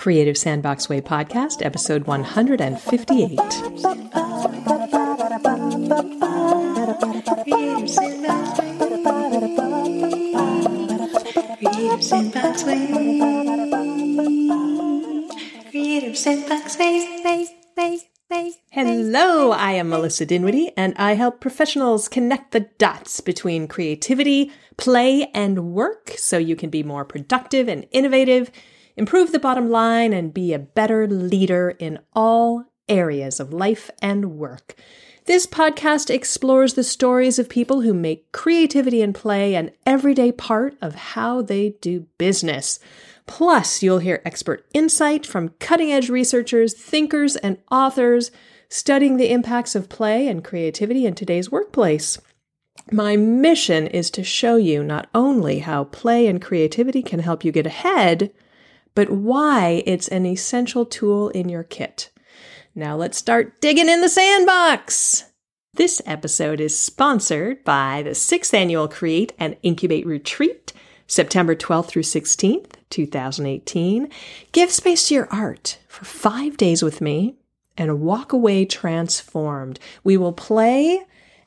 Creative Sandbox Way podcast, episode 158. Creative Sandbox Way. Creative Sandbox Way. Hello, I am Melissa Dinwiddie, and I help professionals connect the dots between creativity, play, and work so you can be more productive and innovative, improve the bottom line, and be a better leader in all areas of life and work. This podcast explores the stories of people who make creativity and play an everyday part of how they do business. Plus, you'll hear expert insight from cutting edge researchers, thinkers, and authors studying the impacts of play and creativity in today's workplace. My mission is to show you not only how play and creativity can help you get ahead, but why it's an essential tool in your kit. Now let's start digging in the sandbox. This episode is sponsored by the sixth annual Create and Incubate Retreat, September 12th through 16th, 2018. Give space to your art for five days with me and walk away transformed. We will play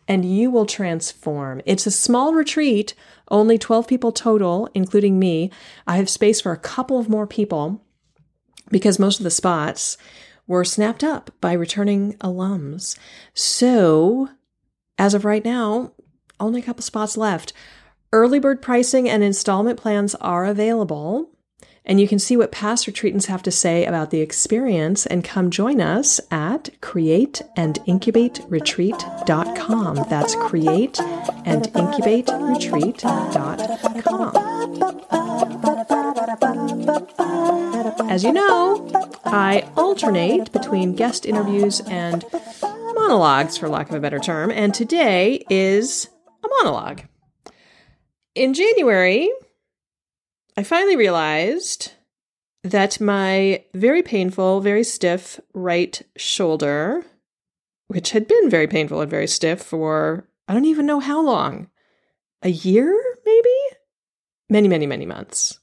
and you will transform. It's a small retreat, only 12 people total, including me. I have space for a couple of more people because most of the spots were snapped up by returning alums. So, as of right now, only a couple spots left. Early bird pricing and installment plans are available. And you can see what past retreatants have to say about the experience and come join us at createandincubateretreat.com. That's createandincubateretreat.com. As you know, I alternate between guest interviews and monologues, for lack of a better term, and today is a monologue. In January, I finally realized that my very painful, very stiff right shoulder, which had been very painful and very stiff for I don't even know how long a year, maybe? Many, many, many months.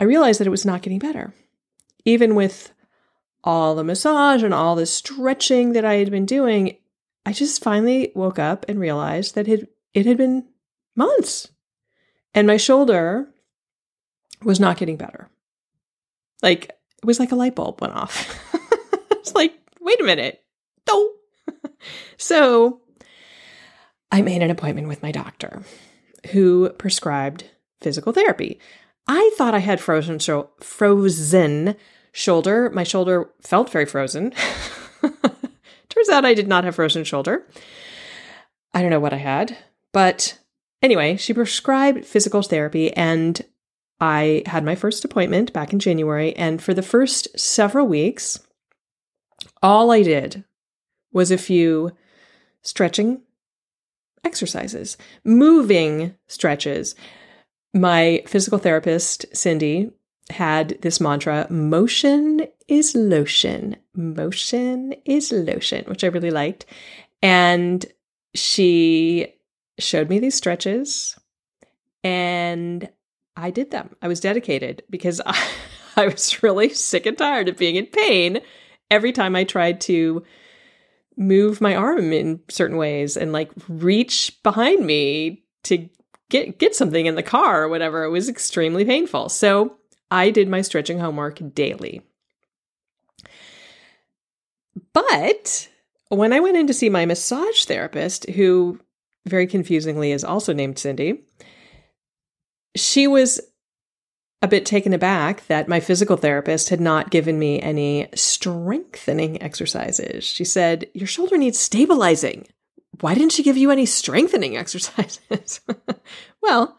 I realized that it was not getting better. Even with all the massage and all the stretching that I had been doing, I just finally woke up and realized that it, had been months. And my shoulder was not getting better. Like, it was like a light bulb went off. it's like, wait a minute. No. so I made an appointment with my doctor who prescribed physical therapy. I thought I had frozen sho- frozen shoulder. My shoulder felt very frozen. Turns out I did not have frozen shoulder. I don't know what I had, but anyway, she prescribed physical therapy and I had my first appointment back in January, and for the first several weeks, all I did was a few stretching exercises, moving stretches. My physical therapist, Cindy, had this mantra motion is lotion. Motion is lotion, which I really liked. And she showed me these stretches, and I did them. I was dedicated because I, I was really sick and tired of being in pain every time I tried to move my arm in certain ways and like reach behind me to get get something in the car or whatever. It was extremely painful. So I did my stretching homework daily. But when I went in to see my massage therapist, who very confusingly is also named Cindy, she was a bit taken aback that my physical therapist had not given me any strengthening exercises. She said, Your shoulder needs stabilizing. Why didn't she give you any strengthening exercises? well,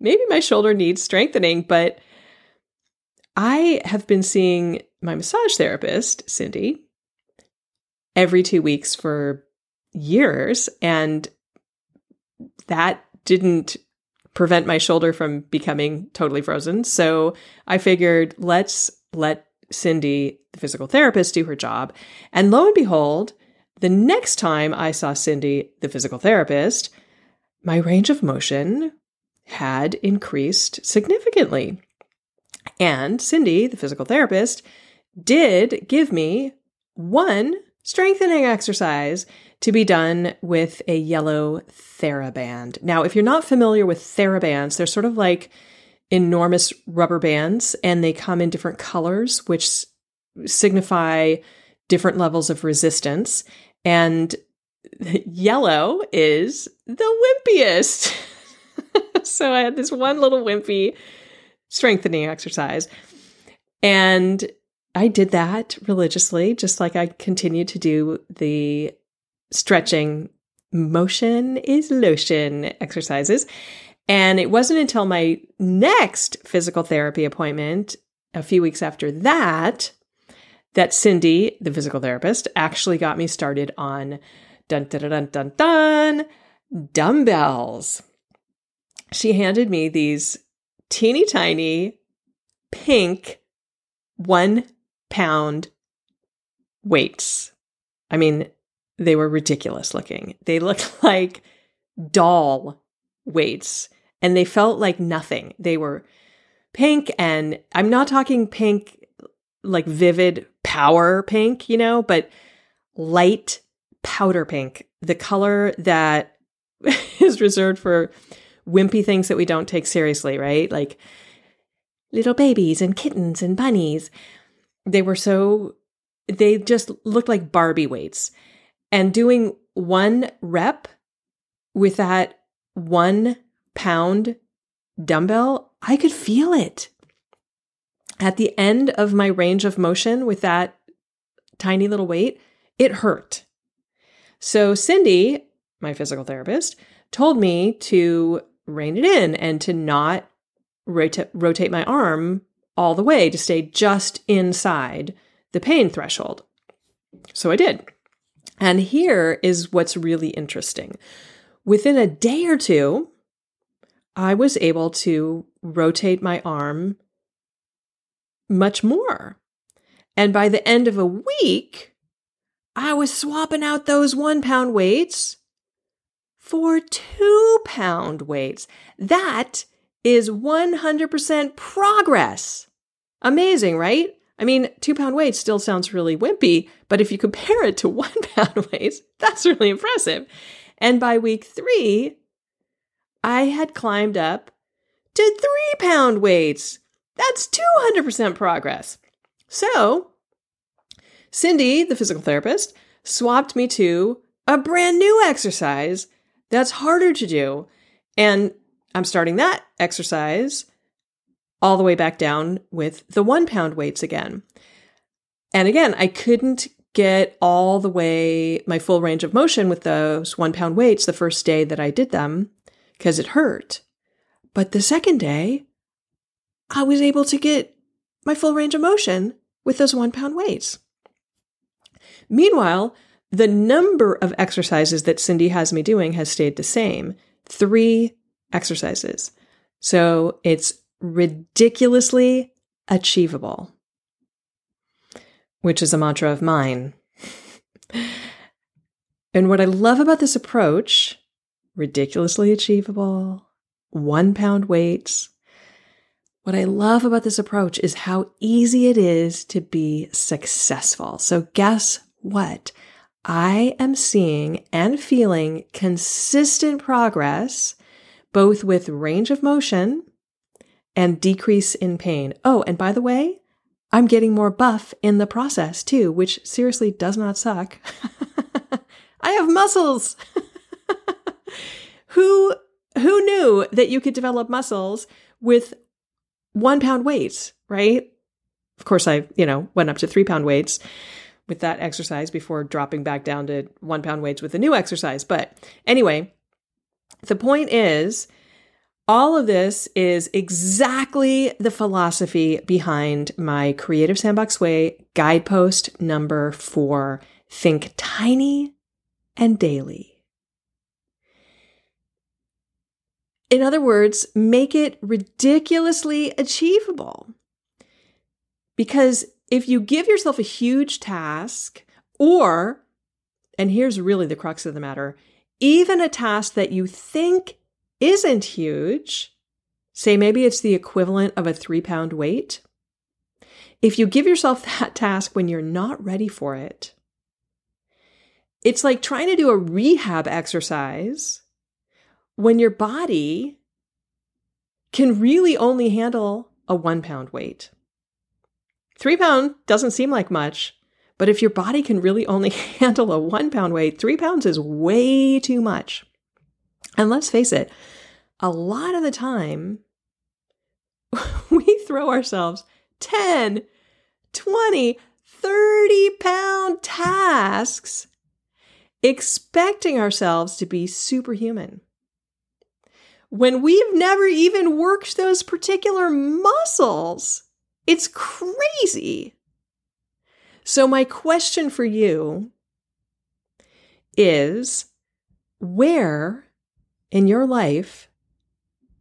maybe my shoulder needs strengthening, but I have been seeing my massage therapist, Cindy, every two weeks for years, and that didn't prevent my shoulder from becoming totally frozen. So I figured let's let Cindy, the physical therapist, do her job. And lo and behold, the next time I saw Cindy, the physical therapist, my range of motion had increased significantly. And Cindy, the physical therapist, did give me one strengthening exercise to be done with a yellow TheraBand. Now, if you're not familiar with TheraBands, they're sort of like enormous rubber bands and they come in different colors, which signify different levels of resistance. And yellow is the wimpiest. so I had this one little wimpy strengthening exercise. And I did that religiously, just like I continued to do the stretching motion is lotion exercises. And it wasn't until my next physical therapy appointment, a few weeks after that, that Cindy, the physical therapist, actually got me started on dun dun dun dun dun dumbbells. She handed me these teeny tiny pink one pound weights. I mean, they were ridiculous looking. They looked like doll weights and they felt like nothing. They were pink and I'm not talking pink like vivid power pink, you know, but light powder pink, the color that is reserved for wimpy things that we don't take seriously, right? Like little babies and kittens and bunnies. They were so, they just looked like Barbie weights. And doing one rep with that one pound dumbbell, I could feel it. At the end of my range of motion with that tiny little weight, it hurt. So Cindy, my physical therapist, told me to rein it in and to not rota- rotate my arm all the way, to stay just inside the pain threshold. So I did. And here is what's really interesting. Within a day or two, I was able to rotate my arm much more. And by the end of a week, I was swapping out those one pound weights for two pound weights. That is 100% progress. Amazing, right? I mean, two pound weights still sounds really wimpy, but if you compare it to one pound weights, that's really impressive. And by week three, I had climbed up to three pound weights. That's 200% progress. So, Cindy, the physical therapist, swapped me to a brand new exercise that's harder to do. And I'm starting that exercise all the way back down with the one pound weights again. And again, I couldn't get all the way my full range of motion with those one pound weights the first day that I did them because it hurt. But the second day, I was able to get my full range of motion with those one pound weights. Meanwhile, the number of exercises that Cindy has me doing has stayed the same three exercises. So it's ridiculously achievable, which is a mantra of mine. and what I love about this approach ridiculously achievable, one pound weights. What I love about this approach is how easy it is to be successful. So, guess what? I am seeing and feeling consistent progress, both with range of motion and decrease in pain. Oh, and by the way, I'm getting more buff in the process too, which seriously does not suck. I have muscles. who who knew that you could develop muscles with one pound weights, right? Of course, I, you know, went up to three pound weights with that exercise before dropping back down to one pound weights with the new exercise. But anyway, the point is, all of this is exactly the philosophy behind my Creative Sandbox Way guidepost number four think tiny and daily. In other words, make it ridiculously achievable. Because if you give yourself a huge task, or, and here's really the crux of the matter, even a task that you think isn't huge, say maybe it's the equivalent of a three pound weight, if you give yourself that task when you're not ready for it, it's like trying to do a rehab exercise when your body can really only handle a one pound weight. Three pound doesn't seem like much, but if your body can really only handle a one pound weight, three pounds is way too much. And let's face it, a lot of the time, we throw ourselves 10, 20, 30 pound tasks expecting ourselves to be superhuman. When we've never even worked those particular muscles, it's crazy. So, my question for you is where in your life,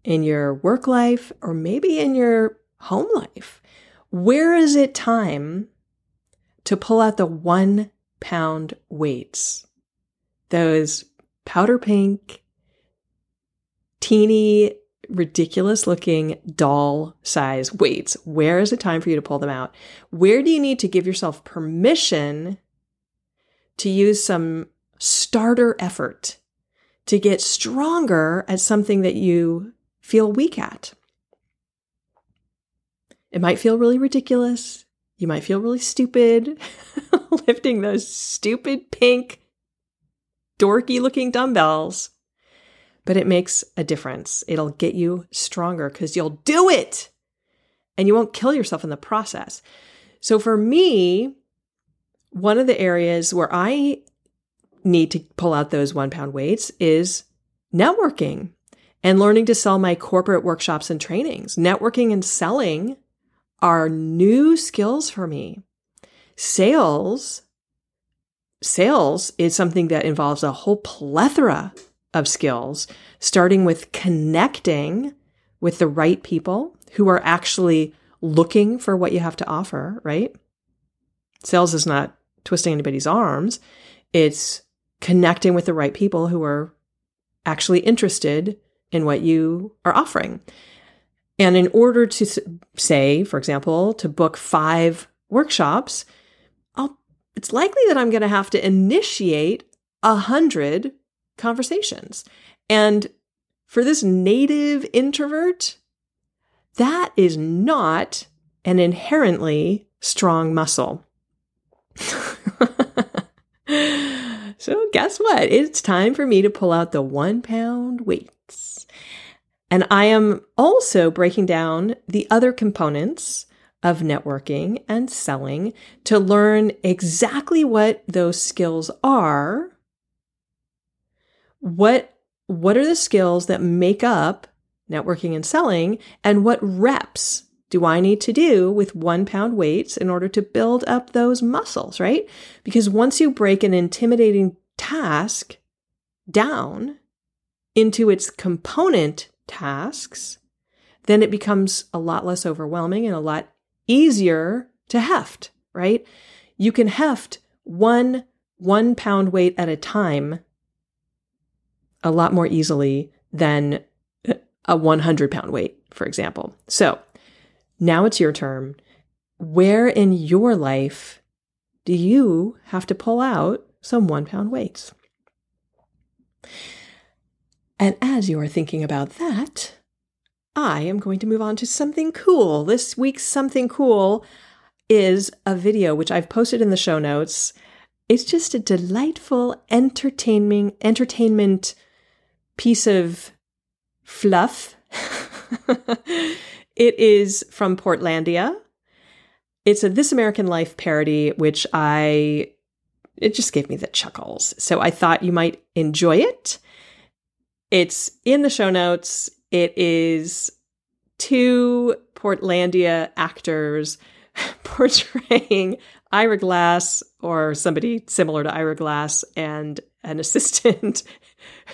in your work life, or maybe in your home life, where is it time to pull out the one pound weights? Those powder pink, teeny, ridiculous looking doll size weights. Where is it time for you to pull them out? Where do you need to give yourself permission to use some starter effort to get stronger at something that you feel weak at? It might feel really ridiculous. You might feel really stupid lifting those stupid pink, dorky looking dumbbells but it makes a difference. It'll get you stronger because you'll do it and you won't kill yourself in the process. So for me, one of the areas where I need to pull out those one pound weights is networking and learning to sell my corporate workshops and trainings. Networking and selling are new skills for me. Sales, sales is something that involves a whole plethora of skills, starting with connecting with the right people who are actually looking for what you have to offer, right? Sales is not twisting anybody's arms, it's connecting with the right people who are actually interested in what you are offering. And in order to say, for example, to book five workshops, I'll, it's likely that I'm going to have to initiate a hundred conversations. And for this native introvert, that is not an inherently strong muscle. so, guess what? It's time for me to pull out the one pound weights. And I am also breaking down the other components of networking and selling to learn exactly what those skills are what what are the skills that make up networking and selling and what reps do I need to do with one pound weights in order to build up those muscles, right? Because once you break an intimidating task down into its component tasks, then it becomes a lot less overwhelming and a lot easier to heft, right? You can heft one one pound weight at a time a lot more easily than a 100 pound weight, for example. So now it's your turn. Where in your life do you have to pull out some one pound weights? And as you are thinking about that, I am going to move on to something cool. This week's something cool is a video which I've posted in the show notes. It's just a delightful entertaining entertainment piece of fluff. it is from Portlandia. It's a This American Life parody, which I, it just gave me the chuckles. So I thought you might enjoy it. It's in the show notes. It is two Portlandia actors portraying Ira Glass or somebody similar to Ira Glass and an assistant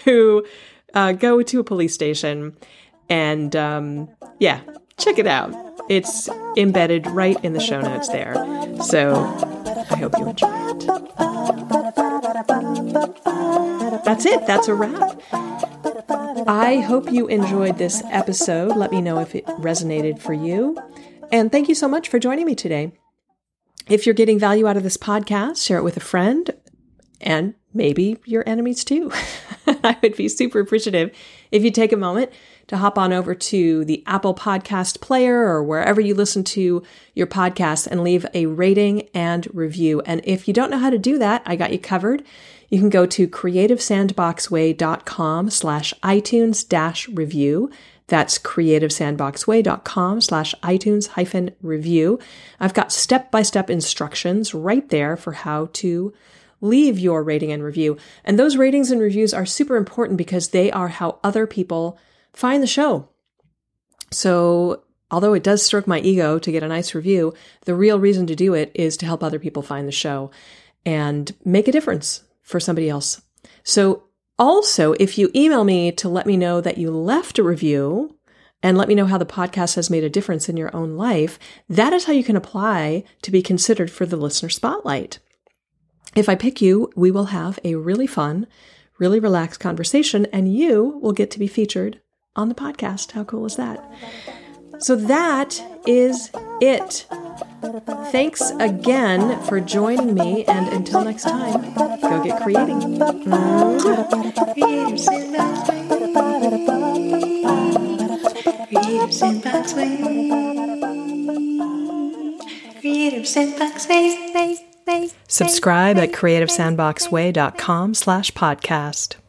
who uh, go to a police station and um, yeah, check it out. It's embedded right in the show notes there. So I hope you enjoy it. That's it. That's a wrap. I hope you enjoyed this episode. Let me know if it resonated for you. And thank you so much for joining me today. If you're getting value out of this podcast, share it with a friend and maybe your enemies too. I would be super appreciative if you take a moment to hop on over to the Apple Podcast Player or wherever you listen to your podcast and leave a rating and review. And if you don't know how to do that, I got you covered. You can go to creativesandboxway.com slash iTunes dash review. That's creativesandboxway.com slash iTunes hyphen review. I've got step-by-step instructions right there for how to leave your rating and review. And those ratings and reviews are super important because they are how other people find the show. So, although it does stroke my ego to get a nice review, the real reason to do it is to help other people find the show and make a difference for somebody else. So, also, if you email me to let me know that you left a review and let me know how the podcast has made a difference in your own life, that is how you can apply to be considered for the listener spotlight. If I pick you, we will have a really fun, really relaxed conversation, and you will get to be featured on the podcast. How cool is that? So that is it. Thanks again for joining me, and until next time, go get creating. Subscribe at creativesandboxway.com slash podcast.